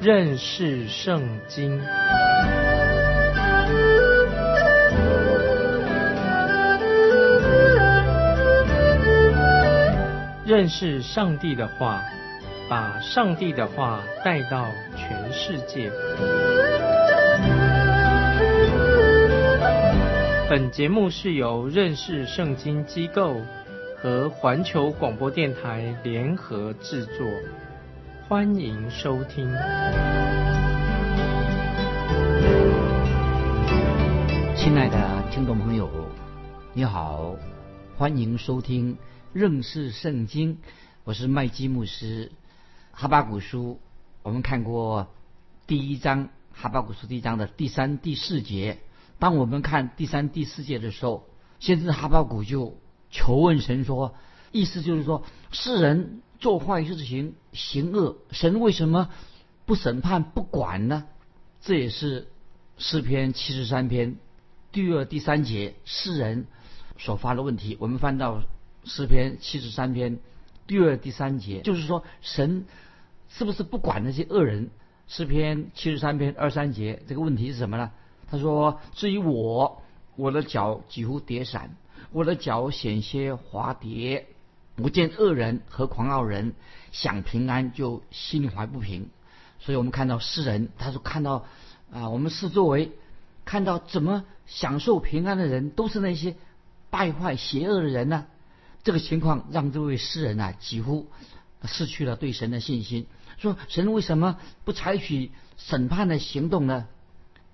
认识圣经。认识上帝的话，把上帝的话带到全世界。本节目是由认识圣经机构和环球广播电台联合制作，欢迎收听。亲爱的听众朋友，你好，欢迎收听认识圣经。我是麦基牧师。哈巴古书我们看过第一章，哈巴古书第一章的第三、第四节。当我们看第三、第四节的时候，先知哈巴谷就求问神说，意思就是说，世人做坏事情、行恶，神为什么不审判、不管呢？这也是诗篇七十三篇第二、第三节世人所发的问题。我们翻到诗篇七十三篇第二、第三节，就是说，神是不是不管那些恶人？诗篇七十三篇二三节，这个问题是什么呢？他说：“至于我，我的脚几乎跌散，我的脚险些滑跌。不见恶人和狂傲人想平安，就心怀不平。所以我们看到诗人，他说看到啊，我们视作为看到怎么享受平安的人，都是那些败坏邪恶的人呢？这个情况让这位诗人啊，几乎失去了对神的信心。说神为什么不采取审判的行动呢？”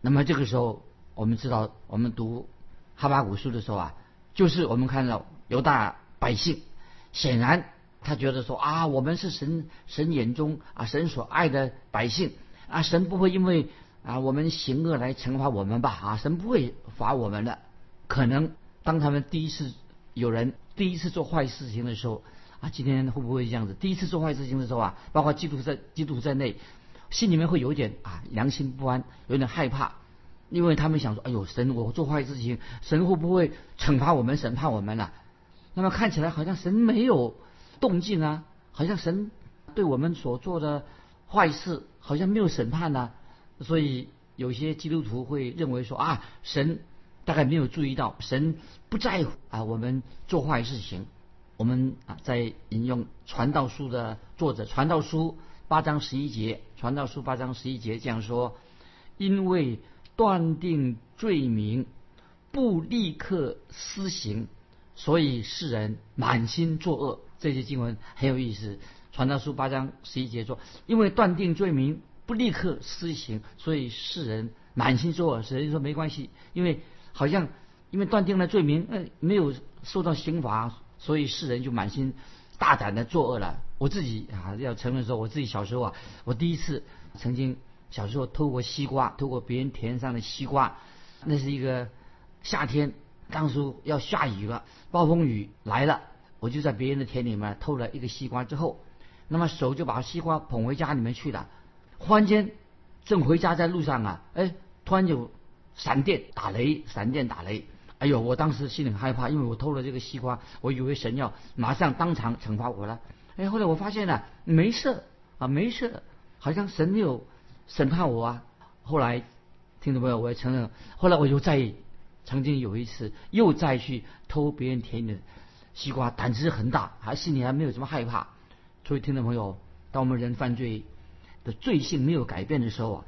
那么这个时候，我们知道，我们读哈巴古书的时候啊，就是我们看到犹大百姓，显然他觉得说啊，我们是神神眼中啊神所爱的百姓啊，神不会因为啊我们行恶来惩罚我们吧啊，神不会罚我们的。可能当他们第一次有人第一次做坏事情的时候啊，今天会不会这样子？第一次做坏事情的时候啊，包括基督在基督在内。心里面会有点啊良心不安，有点害怕，因为他们想说：“哎呦，神，我做坏事情，神会不会惩罚我们、审判我们呢？”那么看起来好像神没有动静啊，好像神对我们所做的坏事好像没有审判呢。所以有些基督徒会认为说：“啊，神大概没有注意到，神不在乎啊我们做坏事情。”我们啊在引用《传道书》的作者，《传道书》。八章十一节，传道书八章十一节这样说：因为断定罪名不立刻施行，所以世人满心作恶。这些经文很有意思。传道书八章十一节说：因为断定罪名不立刻施行，所以世人满心作恶。所以说没关系，因为好像因为断定了罪名，呃，没有受到刑罚，所以世人就满心。大胆的作恶了。我自己啊，要承认说，我自己小时候啊，我第一次曾经小时候偷过西瓜，偷过别人田上的西瓜。那是一个夏天，当初要下雨了，暴风雨来了，我就在别人的田里面偷了一个西瓜之后，那么手就把西瓜捧回家里面去了。忽然间，正回家在路上啊，哎，突然就闪电打雷，闪电打雷。哎呦！我当时心里很害怕，因为我偷了这个西瓜，我以为神要马上当场惩罚我了。哎，后来我发现了，没事啊，没事，好像神没有审判我啊。后来，听众朋友，我也承认，后来我又再曾经有一次又再去偷别人田里的西瓜，胆子很大，还心里还没有什么害怕。所以，听众朋友，当我们人犯罪的罪性没有改变的时候啊，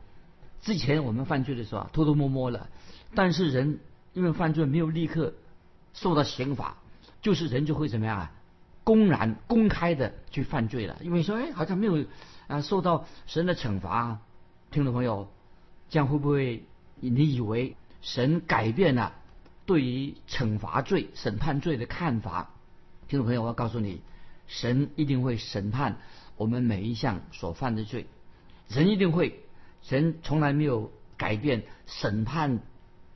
之前我们犯罪的时候啊，偷偷摸摸了，但是人。因为犯罪没有立刻受到刑罚，就是人就会怎么样啊？公然、公开的去犯罪了。因为说，哎，好像没有啊受到神的惩罚。听众朋友，这样会不会你以为神改变了对于惩罚罪、审判罪的看法？听众朋友，我要告诉你，神一定会审判我们每一项所犯的罪，人一定会，神从来没有改变审判。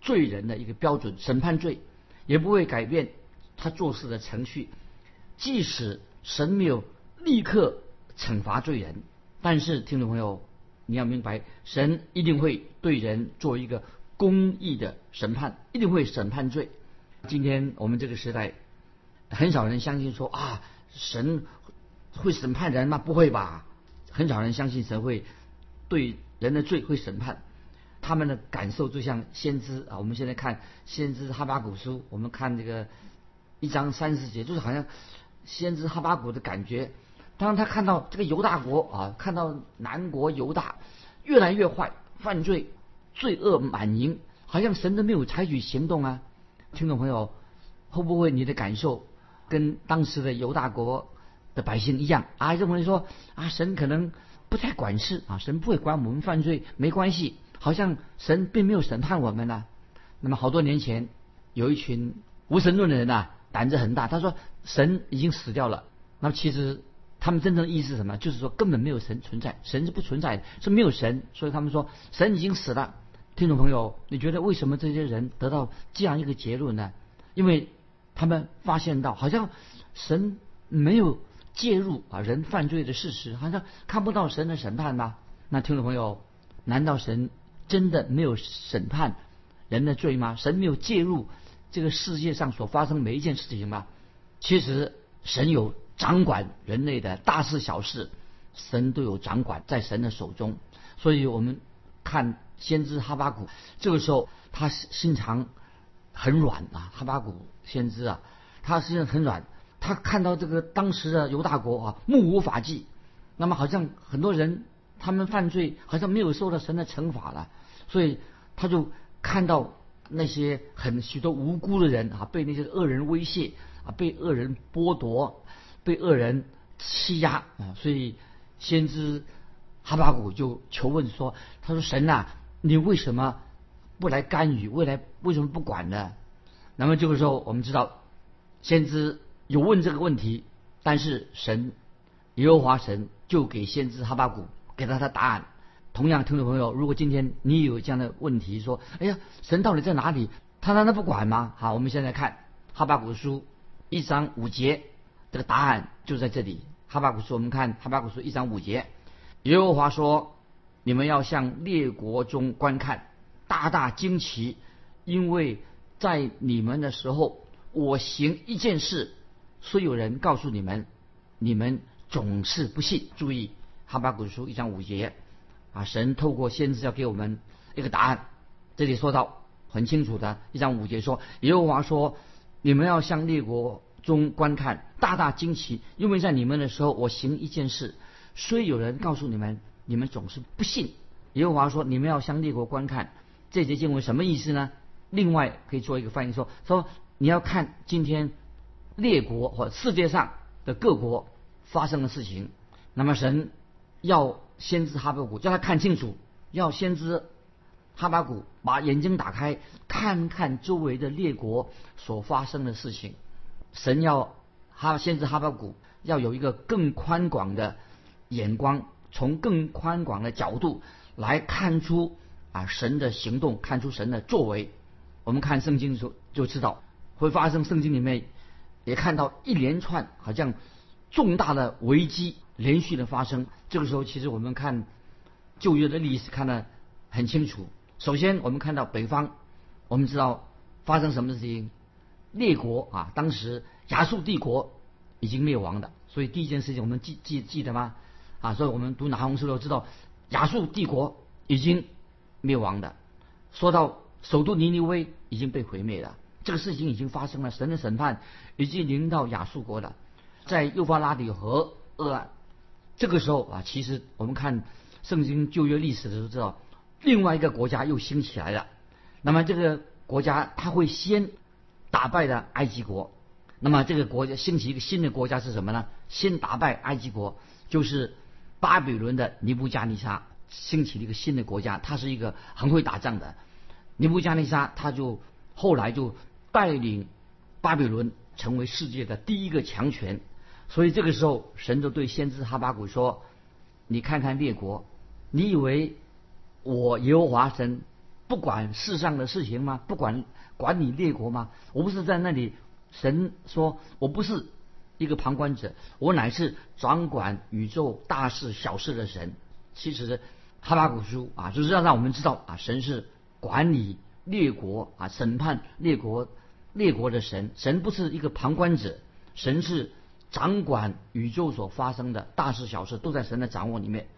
罪人的一个标准，审判罪也不会改变他做事的程序。即使神没有立刻惩罚罪人，但是听众朋友，你要明白，神一定会对人做一个公义的审判，一定会审判罪。今天我们这个时代，很少人相信说啊，神会审判人吗？不会吧？很少人相信神会对人的罪会审判。他们的感受就像先知啊，我们现在看先知哈巴古书，我们看这个一章三十节，就是好像先知哈巴古的感觉。当他看到这个犹大国啊，看到南国犹大越来越坏，犯罪罪恶满盈，好像神都没有采取行动啊。听众朋友，会不会你的感受跟当时的犹大国的百姓一样啊？认为说啊，神可能不太管事啊，神不会管我们犯罪，没关系，好像神并没有审判我们呢。那么好多年前，有一群无神论的人呐，胆子很大，他说神已经死掉了。那么其实他们真正的意思是什么？就是说根本没有神存在，神是不存在的，是没有神。所以他们说神已经死了。听众朋友，你觉得为什么这些人得到这样一个结论呢？因为他们发现到，好像神没有介入啊人犯罪的事实，好像看不到神的审判吗？那听众朋友，难道神真的没有审判人的罪吗？神没有介入这个世界上所发生每一件事情吗？其实神有掌管人类的大事小事，神都有掌管在神的手中，所以我们看。先知哈巴谷这个时候他心肠很软啊，哈巴谷先知啊，他实际上很软。他看到这个当时的犹大国啊，目无法纪，那么好像很多人他们犯罪，好像没有受到神的惩罚了，所以他就看到那些很许多无辜的人啊，被那些恶人威胁啊，被恶人剥夺，被恶人欺压啊，所以先知哈巴谷就求问说：“他说神呐。”你为什么不来干预？未来为什么不管呢？那么这个时候，我们知道先知有问这个问题，但是神耶和华神就给先知哈巴谷给他的答案。同样，听众朋友，如果今天你有这样的问题，说：“哎呀，神到底在哪里？他难道不管吗？”好，我们现在看哈巴谷书一章五节，这个答案就在这里。哈巴谷书，我们看哈巴谷书一章五节，耶和华说。你们要向列国中观看，大大惊奇，因为在你们的时候，我行一件事，虽有人告诉你们，你们总是不信。注意，哈巴古书一章五节，啊，神透过先知要给我们一个答案。这里说到很清楚的，一章五节说，耶和华说，你们要向列国中观看，大大惊奇，因为在你们的时候，我行一件事，虽有人告诉你们。你们总是不信。耶和华说：“你们要向列国观看。”这节经文什么意思呢？另外可以做一个翻译，说说你要看今天列国或世界上的各国发生的事情。那么神要先知哈巴谷叫他看清楚，要先知哈巴谷把眼睛打开，看看周围的列国所发生的事情。神要哈先知哈巴谷要有一个更宽广的眼光。从更宽广的角度来看出啊神的行动，看出神的作为。我们看圣经的时候就知道会发生。圣经里面也看到一连串好像重大的危机连续的发生。这个时候，其实我们看旧约的历史看得很清楚。首先，我们看到北方，我们知道发生什么事情？列国啊，当时亚述帝国已经灭亡的。所以第一件事情，我们记记记得吗？啊，所以我们读拿红书都知道，亚述帝国已经灭亡的。说到首都尼尼微已经被毁灭了，这个事情已经发生了，神的审判已经临到亚述国了，在幼发拉底河鄂岸。这个时候啊，其实我们看圣经旧约历史的时候知道，另外一个国家又兴起来了。那么这个国家它会先打败的埃及国，那么这个国家兴起一个新的国家是什么呢？先打败埃及国就是。巴比伦的尼布加尼撒兴起了一个新的国家，他是一个很会打仗的。尼布加尼撒他就后来就带领巴比伦成为世界的第一个强权。所以这个时候，神就对先知哈巴谷说：“你看看列国，你以为我耶和华神不管世上的事情吗？不管管你列国吗？我不是在那里。神说我不是。”一个旁观者，我乃是掌管宇宙大事小事的神。其实，哈巴古书啊，就是要让我们知道啊，神是管理列国啊，审判列国列国的神，神不是一个旁观者，神是掌管宇宙所发生的大事小事，都在神的掌握里面。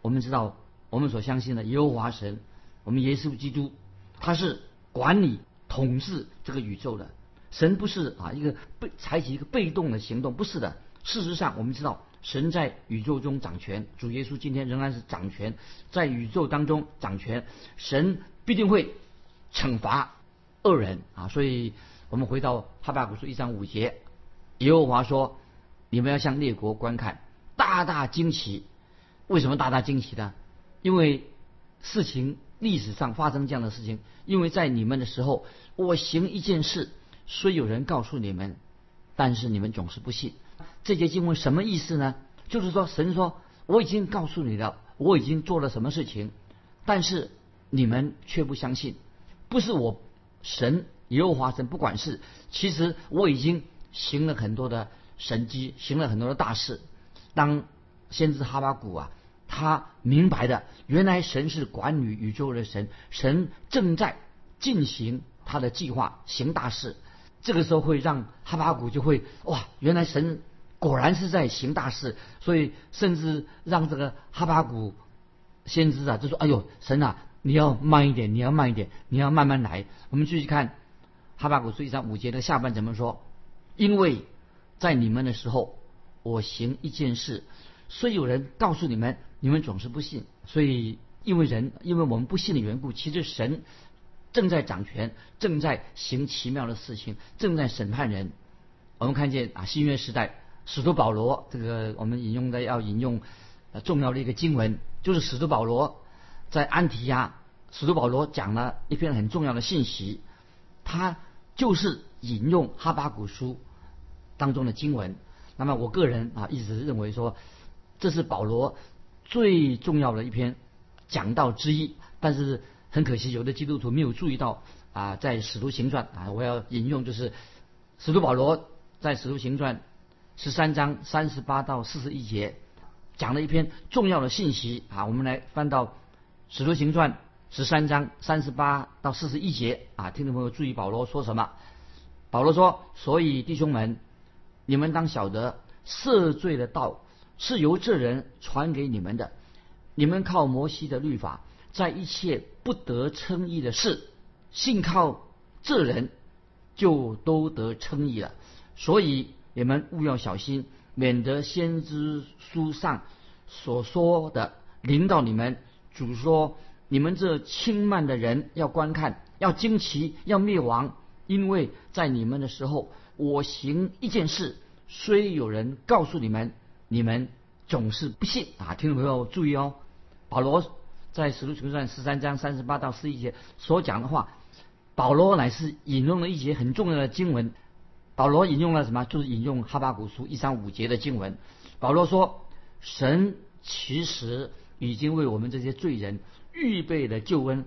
我们知道，我们所相信的耶和华神，我们耶稣基督，他是管理统治这个宇宙的神，不是啊一个被采取一个被动的行动，不是的。事实上，我们知道神在宇宙中掌权，主耶稣今天仍然是掌权，在宇宙当中掌权，神必定会惩罚恶人啊！所以，我们回到哈巴古书一章五节，耶和华说：“你们要向列国观看，大大惊奇。”为什么大大惊奇呢？因为事情历史上发生这样的事情，因为在你们的时候，我行一件事，虽有人告诉你们，但是你们总是不信。这节经文什么意思呢？就是说，神说我已经告诉你了，我已经做了什么事情，但是你们却不相信。不是我神耶和华神不管事，其实我已经行了很多的神迹，行了很多的大事。当先知哈巴谷啊，他明白的，原来神是管理宇宙的神，神正在进行他的计划，行大事。这个时候会让哈巴谷就会哇，原来神果然是在行大事，所以甚至让这个哈巴谷先知啊就说：“哎呦，神啊，你要慢一点，你要慢一点，你要慢慢来。”我们继续看哈巴谷书一章五节的下半怎么说？因为在你们的时候，我行一件事。虽有人告诉你们，你们总是不信。所以，因为人，因为我们不信的缘故，其实神正在掌权，正在行奇妙的事情，正在审判人。我们看见啊，新约时代，使徒保罗这个我们引用的要引用重要的一个经文，就是使徒保罗在安提亚，使徒保罗讲了一篇很重要的信息，他就是引用哈巴古书当中的经文。那么，我个人啊，一直认为说。这是保罗最重要的一篇讲道之一，但是很可惜，有的基督徒没有注意到啊，在使徒行传啊，我要引用就是使徒保罗在使徒行传十三章三十八到四十一节讲了一篇重要的信息啊，我们来翻到使徒行传十三章三十八到四十一节啊，听众朋友注意保罗说什么？保罗说：“所以弟兄们，你们当晓得赦罪的道。”是由这人传给你们的，你们靠摩西的律法，在一切不得称义的事，信靠这人，就都得称义了。所以你们务要小心，免得先知书上所说的临到你们。主说：你们这轻慢的人要观看，要惊奇，要灭亡，因为在你们的时候，我行一件事，虽有人告诉你们。你们总是不信啊！听众朋友注意哦，保罗在使徒行传十三章三十八到四一节所讲的话，保罗乃是引用了一节很重要的经文。保罗引用了什么？就是引用哈巴古书一章五节的经文。保罗说：“神其实已经为我们这些罪人预备了救恩。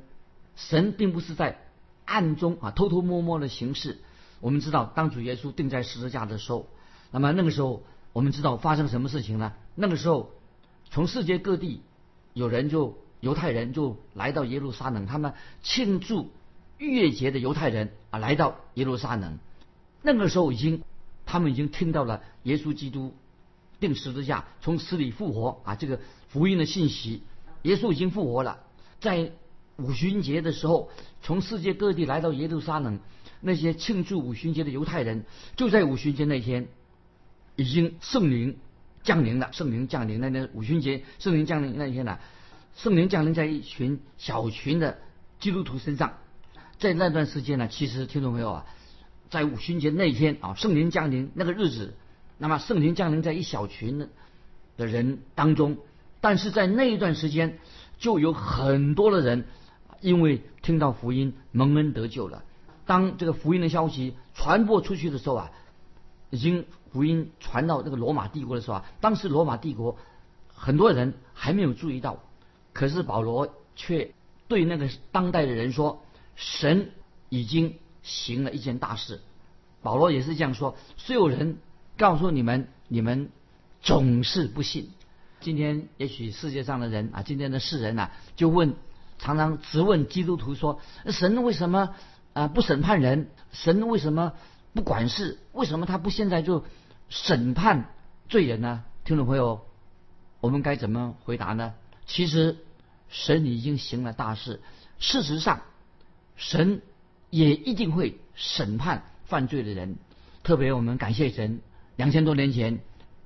神并不是在暗中啊偷偷摸摸的行事。我们知道，当主耶稣钉在十字架的时候，那么那个时候。”我们知道发生什么事情呢？那个时候，从世界各地有人就犹太人就来到耶路撒冷，他们庆祝逾越节的犹太人啊来到耶路撒冷。那个时候已经，他们已经听到了耶稣基督定十字架从死里复活啊这个福音的信息。耶稣已经复活了，在五旬节的时候，从世界各地来到耶路撒冷，那些庆祝五旬节的犹太人就在五旬节那天。已经圣灵降临了，圣灵降临那天五旬节，圣灵降临那一天呢，圣灵降临在一群小群的基督徒身上，在那段时间呢，其实听众朋友啊，在五旬节那天啊，圣灵降临那个日子，那么圣灵降临在一小群的的人当中，但是在那一段时间，就有很多的人因为听到福音蒙恩得救了。当这个福音的消息传播出去的时候啊，已经。福音传到那个罗马帝国的时候啊，当时罗马帝国很多人还没有注意到，可是保罗却对那个当代的人说：“神已经行了一件大事。”保罗也是这样说：“所有人告诉你们，你们总是不信。”今天也许世界上的人啊，今天的世人呐，就问，常常质问基督徒说：“神为什么啊不审判人？神为什么不管事？为什么他不现在就审判罪人呢？听众朋友，我们该怎么回答呢？其实神已经行了大事，事实上神也一定会审判犯罪的人。特别我们感谢神，两千多年前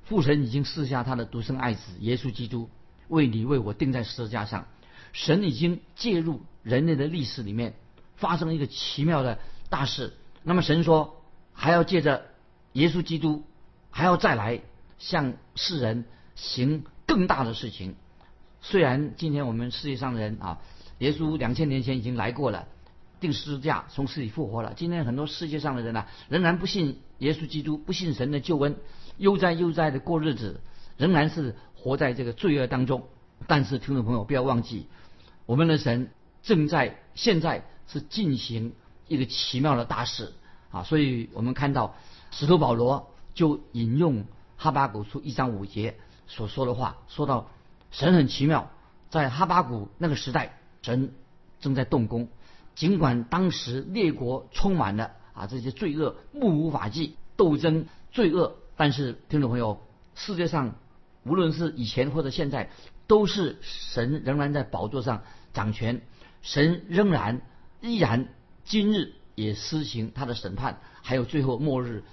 父神已经赐下他的独生爱子耶稣基督，为你为我钉在十字架上。神已经介入人类的历史里面，发生了一个奇妙的大事。那么神说，还要借着耶稣基督，还要再来向世人行更大的事情。虽然今天我们世界上的人啊，耶稣两千年前已经来过了，定十字架从死里复活了。今天很多世界上的人呢，仍然不信耶稣基督，不信神的救恩，悠哉悠哉的过日子，仍然是活在这个罪恶当中。但是听众朋友不要忘记。我们的神正在现在是进行一个奇妙的大事啊，所以我们看到使徒保罗就引用哈巴谷书一章五节所说的话，说到神很奇妙，在哈巴谷那个时代，神正在动工，尽管当时列国充满了啊这些罪恶，目无法纪，斗争罪恶，但是听众朋友，世界上无论是以前或者现在，都是神仍然在宝座上。掌权，神仍然依然今日也施行他的审判，还有最后末日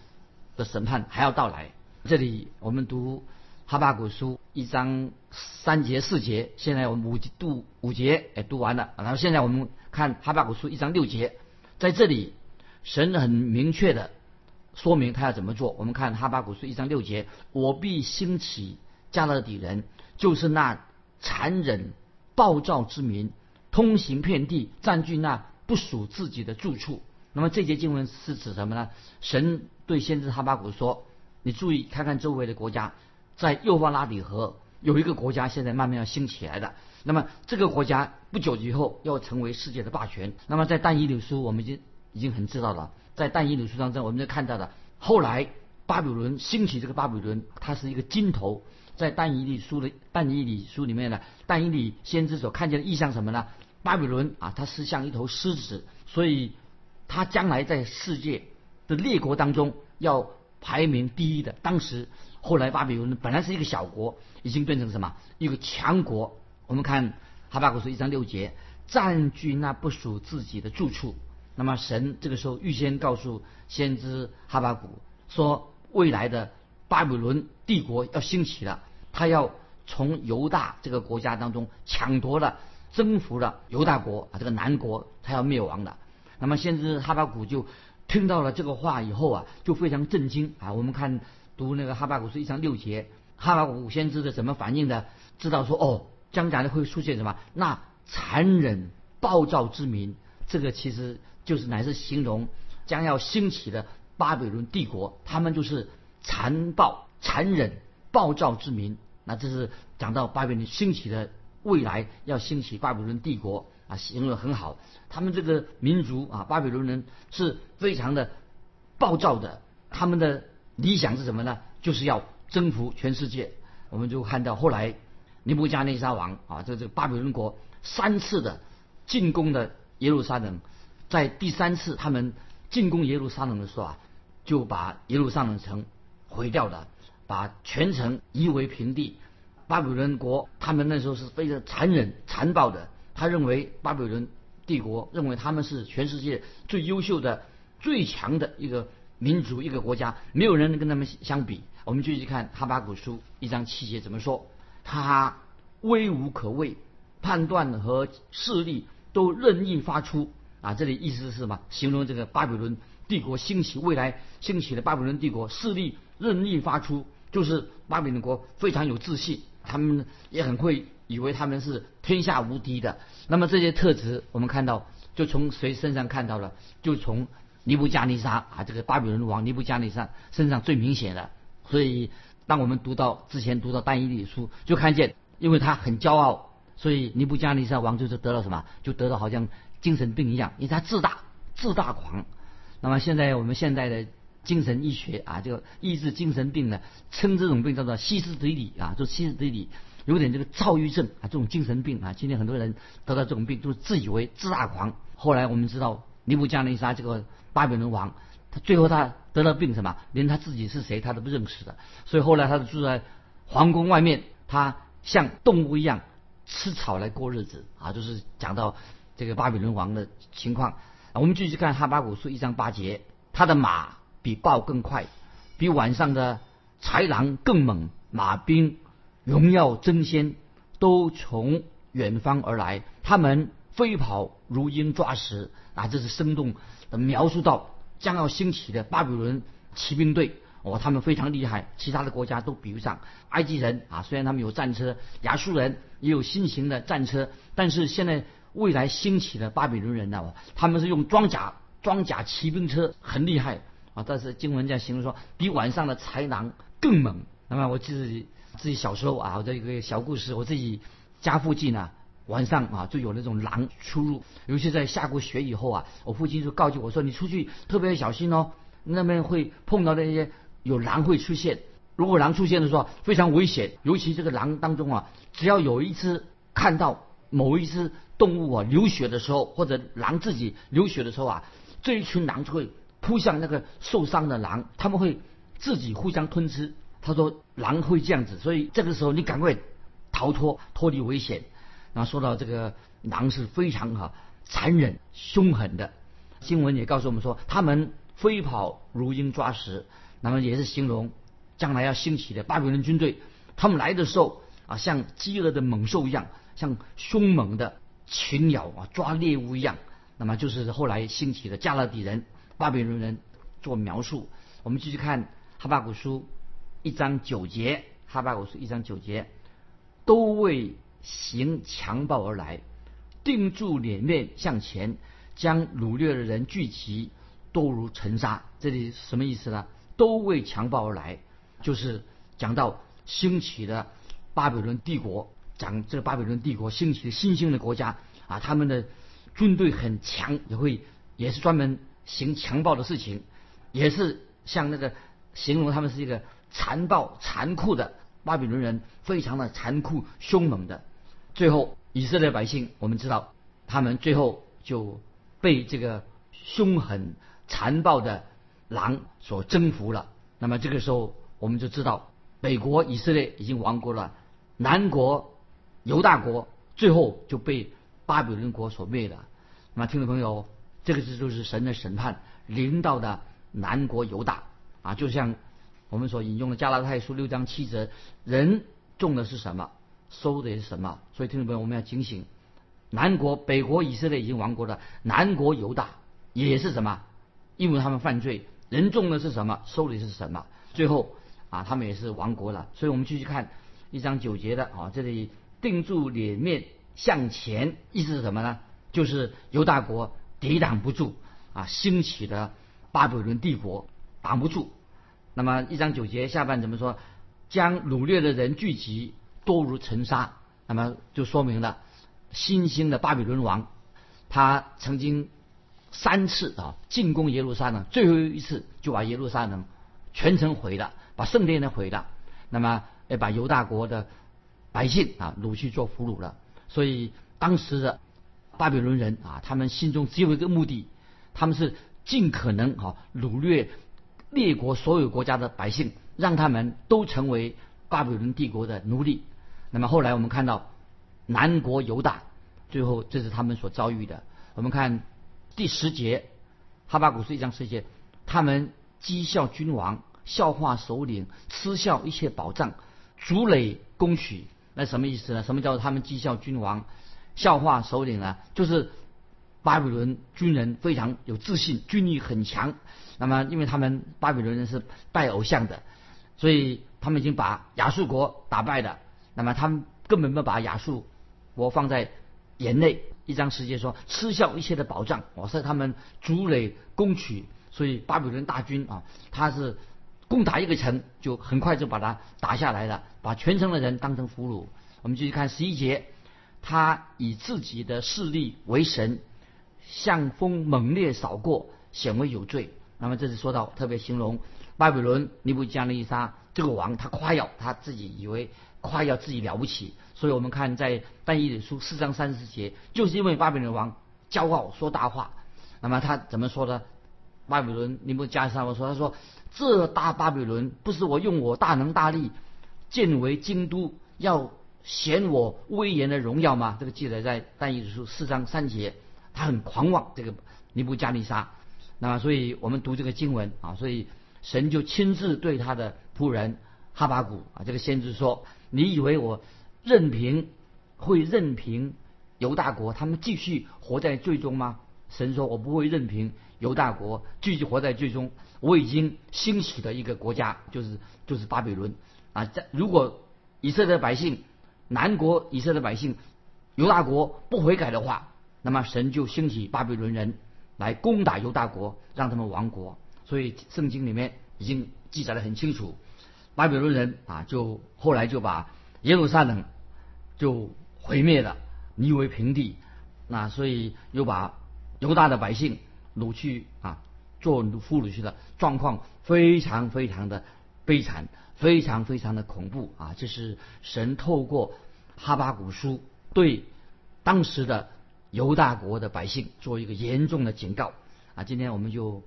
的审判还要到来。这里我们读哈巴古书一章三节四节，现在我们五读五节也读完了，然后现在我们看哈巴古书一章六节，在这里神很明确的说明他要怎么做。我们看哈巴古书一章六节：我必兴起加勒底人，就是那残忍。暴躁之民通行遍地，占据那不属自己的住处。那么这节经文是指什么呢？神对先知哈巴谷说：“你注意看看周围的国家，在幼发拉底河有一个国家现在慢慢要兴起来的。那么这个国家不久以后要成为世界的霸权。那么在但以理书我们已经已经很知道了，在但以理书当中我们就看到了，后来巴比伦兴起这个巴比伦，它是一个金头。”在但以理书的但以理书里面呢，但以理先知所看见的意象什么呢？巴比伦啊，它是像一头狮子，所以它将来在世界的列国当中要排名第一的。当时后来巴比伦本来是一个小国，已经变成什么一个强国？我们看哈巴古书一章六节，占据那不属自己的住处。那么神这个时候预先告诉先知哈巴古说，未来的巴比伦帝国要兴起了。他要从犹大这个国家当中抢夺了、征服了犹大国啊，这个南国他要灭亡了。那么先知哈巴谷就听到了这个话以后啊，就非常震惊啊。我们看读那个哈巴谷书一章六节，哈巴谷先知的怎么反应的？知道说哦，将来会出现什么？那残忍暴躁之民，这个其实就是乃是形容将要兴起的巴比伦帝国，他们就是残暴、残忍、暴躁之民。那这是讲到巴比伦兴起的未来要兴起巴比伦帝国啊，形容的很好。他们这个民族啊，巴比伦人是非常的暴躁的。他们的理想是什么呢？就是要征服全世界。我们就看到后来尼布加内沙王啊，这这个巴比伦国三次的进攻的耶路撒冷，在第三次他们进攻耶路撒冷的时候啊，就把耶路撒冷城毁掉了。把全城夷为平地，巴比伦国他们那时候是非常残忍残暴的。他认为巴比伦帝国认为他们是全世界最优秀的、最强的一个民族、一个国家，没有人能跟他们相比。我们继续看哈巴古书一章七节怎么说：他威武可畏，判断和势力都任意发出。啊，这里意思是什么？形容这个巴比伦帝国兴起，未来兴起的巴比伦帝国势力任意发出。就是巴比伦国非常有自信，他们也很会以为他们是天下无敌的。那么这些特质，我们看到就从谁身上看到了？就从尼布加尼沙啊，这个巴比伦王尼布加尼沙身上最明显的。所以，当我们读到之前读到单一理书，就看见，因为他很骄傲，所以尼布加尼沙王就是得了什么？就得了好像精神病一样，因为他自大、自大狂。那么现在我们现在的。精神医学啊，这个医治精神病呢，称这种病叫做西斯底里啊，就西斯底里有点这个躁郁症啊，这种精神病啊，今天很多人得到这种病都是自以为自大狂。后来我们知道尼布加尼撒这个巴比伦王，他最后他得了病什么，连他自己是谁他都不认识的，所以后来他就住在皇宫外面，他像动物一样吃草来过日子啊，就是讲到这个巴比伦王的情况。我们继续看哈巴古书一章八节，他的马比豹更快，比晚上的豺狼更猛，马兵荣耀争先，都从远方而来，他们。飞跑如鹰抓食啊！这是生动的描述到将要兴起的巴比伦骑兵队哦，他们非常厉害，其他的国家都比不上。埃及人啊，虽然他们有战车，亚述人也有新型的战车，但是现在未来兴起的巴比伦人呢，他们是用装甲装甲骑兵车，很厉害但是经文这样形容说，比晚上的豺狼更猛。那么我自己自己小时候啊，我这一个小故事，我自己家附近呢。晚上啊，就有那种狼出入，尤其在下过雪以后啊，我父亲就告诫我说：“你出去特别小心哦，那边会碰到那些有狼会出现。如果狼出现的时候非常危险，尤其这个狼当中啊，只要有一只看到某一只动物啊流血的时候，或者狼自己流血的时候啊，这一群狼就会扑向那个受伤的狼，他们会自己互相吞吃。他说狼会这样子，所以这个时候你赶快逃脱，脱离危险。”然后说到这个狼是非常哈残忍凶狠的，新闻也告诉我们说，他们飞跑如鹰抓食，那么也是形容将来要兴起的巴比伦军队，他们来的时候啊，像饥饿的猛兽一样，像凶猛的群鸟啊抓猎物一样，那么就是后来兴起的加勒底人、巴比伦人做描述。我们继续看哈巴古书一章九节，哈巴古书一章九节都为。行强暴而来，定住脸面向前，将掳掠的人聚集，都如尘沙。这里什么意思呢？都为强暴而来，就是讲到兴起的巴比伦帝国，讲这个巴比伦帝国兴起的新兴的国家啊，他们的军队很强，也会也是专门行强暴的事情，也是像那个形容他们是一个残暴残酷的巴比伦人，非常的残酷凶猛的。最后，以色列百姓，我们知道，他们最后就被这个凶狠残暴的狼所征服了。那么这个时候，我们就知道，北国以色列已经亡国了，南国犹大国最后就被巴比伦国所灭了。那么，听众朋友，这个是就是神的审判临到的南国犹大啊，就像我们所引用的加拉太书六章七节，人种的是什么？收的是什么？所以听众朋友，我们要警醒：南国、北国以色列已经亡国了，南国犹大也是什么？因为他们犯罪，人种的是什么？收的是什么？最后啊，他们也是亡国了。所以我们继续看一章九节的啊，这里定住脸面向前，意思是什么呢？就是犹大国抵挡不住啊，兴起的巴比伦帝国挡不住。那么一章九节下半怎么说？将掳掠的人聚集。多如尘沙，那么就说明了新兴的巴比伦王，他曾经三次啊进攻耶路撒冷，最后一次就把耶路撒冷全城毁了，把圣殿呢毁了，那么也把犹大国的百姓啊掳去做俘虏了。所以当时的巴比伦人啊，他们心中只有一个目的，他们是尽可能啊掳掠列国所有国家的百姓，让他们都成为巴比伦帝国的奴隶。那么后来我们看到南国犹大，最后这是他们所遭遇的。我们看第十节，哈巴古书一章十节，他们讥笑君王，笑话首领，嗤笑一切宝藏，逐垒攻取。那什么意思呢？什么叫他们讥笑君王，笑话首领呢？就是巴比伦军人非常有自信，军力很强。那么因为他们巴比伦人是拜偶像的，所以他们已经把亚述国打败了。那么他们根本没有把亚述国放在眼内。一张十节说，吃笑一切的宝藏，我是他们筑垒攻取。所以巴比伦大军啊，他是攻打一个城，就很快就把它打下来了，把全城的人当成俘虏。我们继续看十一节，他以自己的势力为神，向风猛烈扫过，显为有罪。那么这是说到特别形容巴比伦尼布加利沙这个王，他夸耀他自己以为。夸耀自己了不起，所以我们看在但以理书四章三十节，就是因为巴比伦王骄傲说大话，那么他怎么说呢？巴比伦尼布加利沙我说，他说这大巴比伦不是我用我大能大力建为京都，要显我威严的荣耀吗？这个记载在但以理书四章三节，他很狂妄，这个尼布加利沙。那么，所以我们读这个经文啊，所以神就亲自对他的仆人哈巴谷啊，这个先知说：“你以为我任凭会任凭犹大国他们继续活在最终吗？”神说：“我不会任凭犹大国继续活在最终，我已经兴起的一个国家，就是就是巴比伦啊。在如果以色列百姓、南国以色列百姓、犹大国不悔改的话，那么神就兴起巴比伦人。”来攻打犹大国，让他们亡国。所以圣经里面已经记载的很清楚，巴比伦人啊，就后来就把耶路撒冷就毁灭了，夷为平地。那所以又把犹大的百姓掳去啊，做俘虏去的状况非常非常的悲惨，非常非常的恐怖啊！这是神透过哈巴古书对当时的。犹大国的百姓做一个严重的警告啊！今天我们就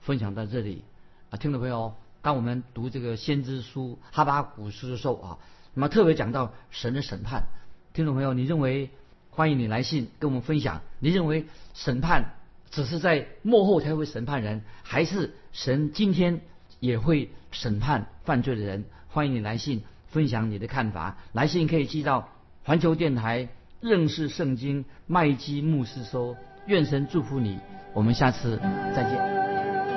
分享到这里啊，听众朋友，当我们读这个先知书哈巴古书的时候啊，那么特别讲到神的审判，听众朋友，你认为欢迎你来信跟我们分享，你认为审判只是在幕后才会审判人，还是神今天也会审判犯罪的人？欢迎你来信分享你的看法，来信可以寄到环球电台。认识圣经，麦基牧师说：“愿神祝福你，我们下次再见。”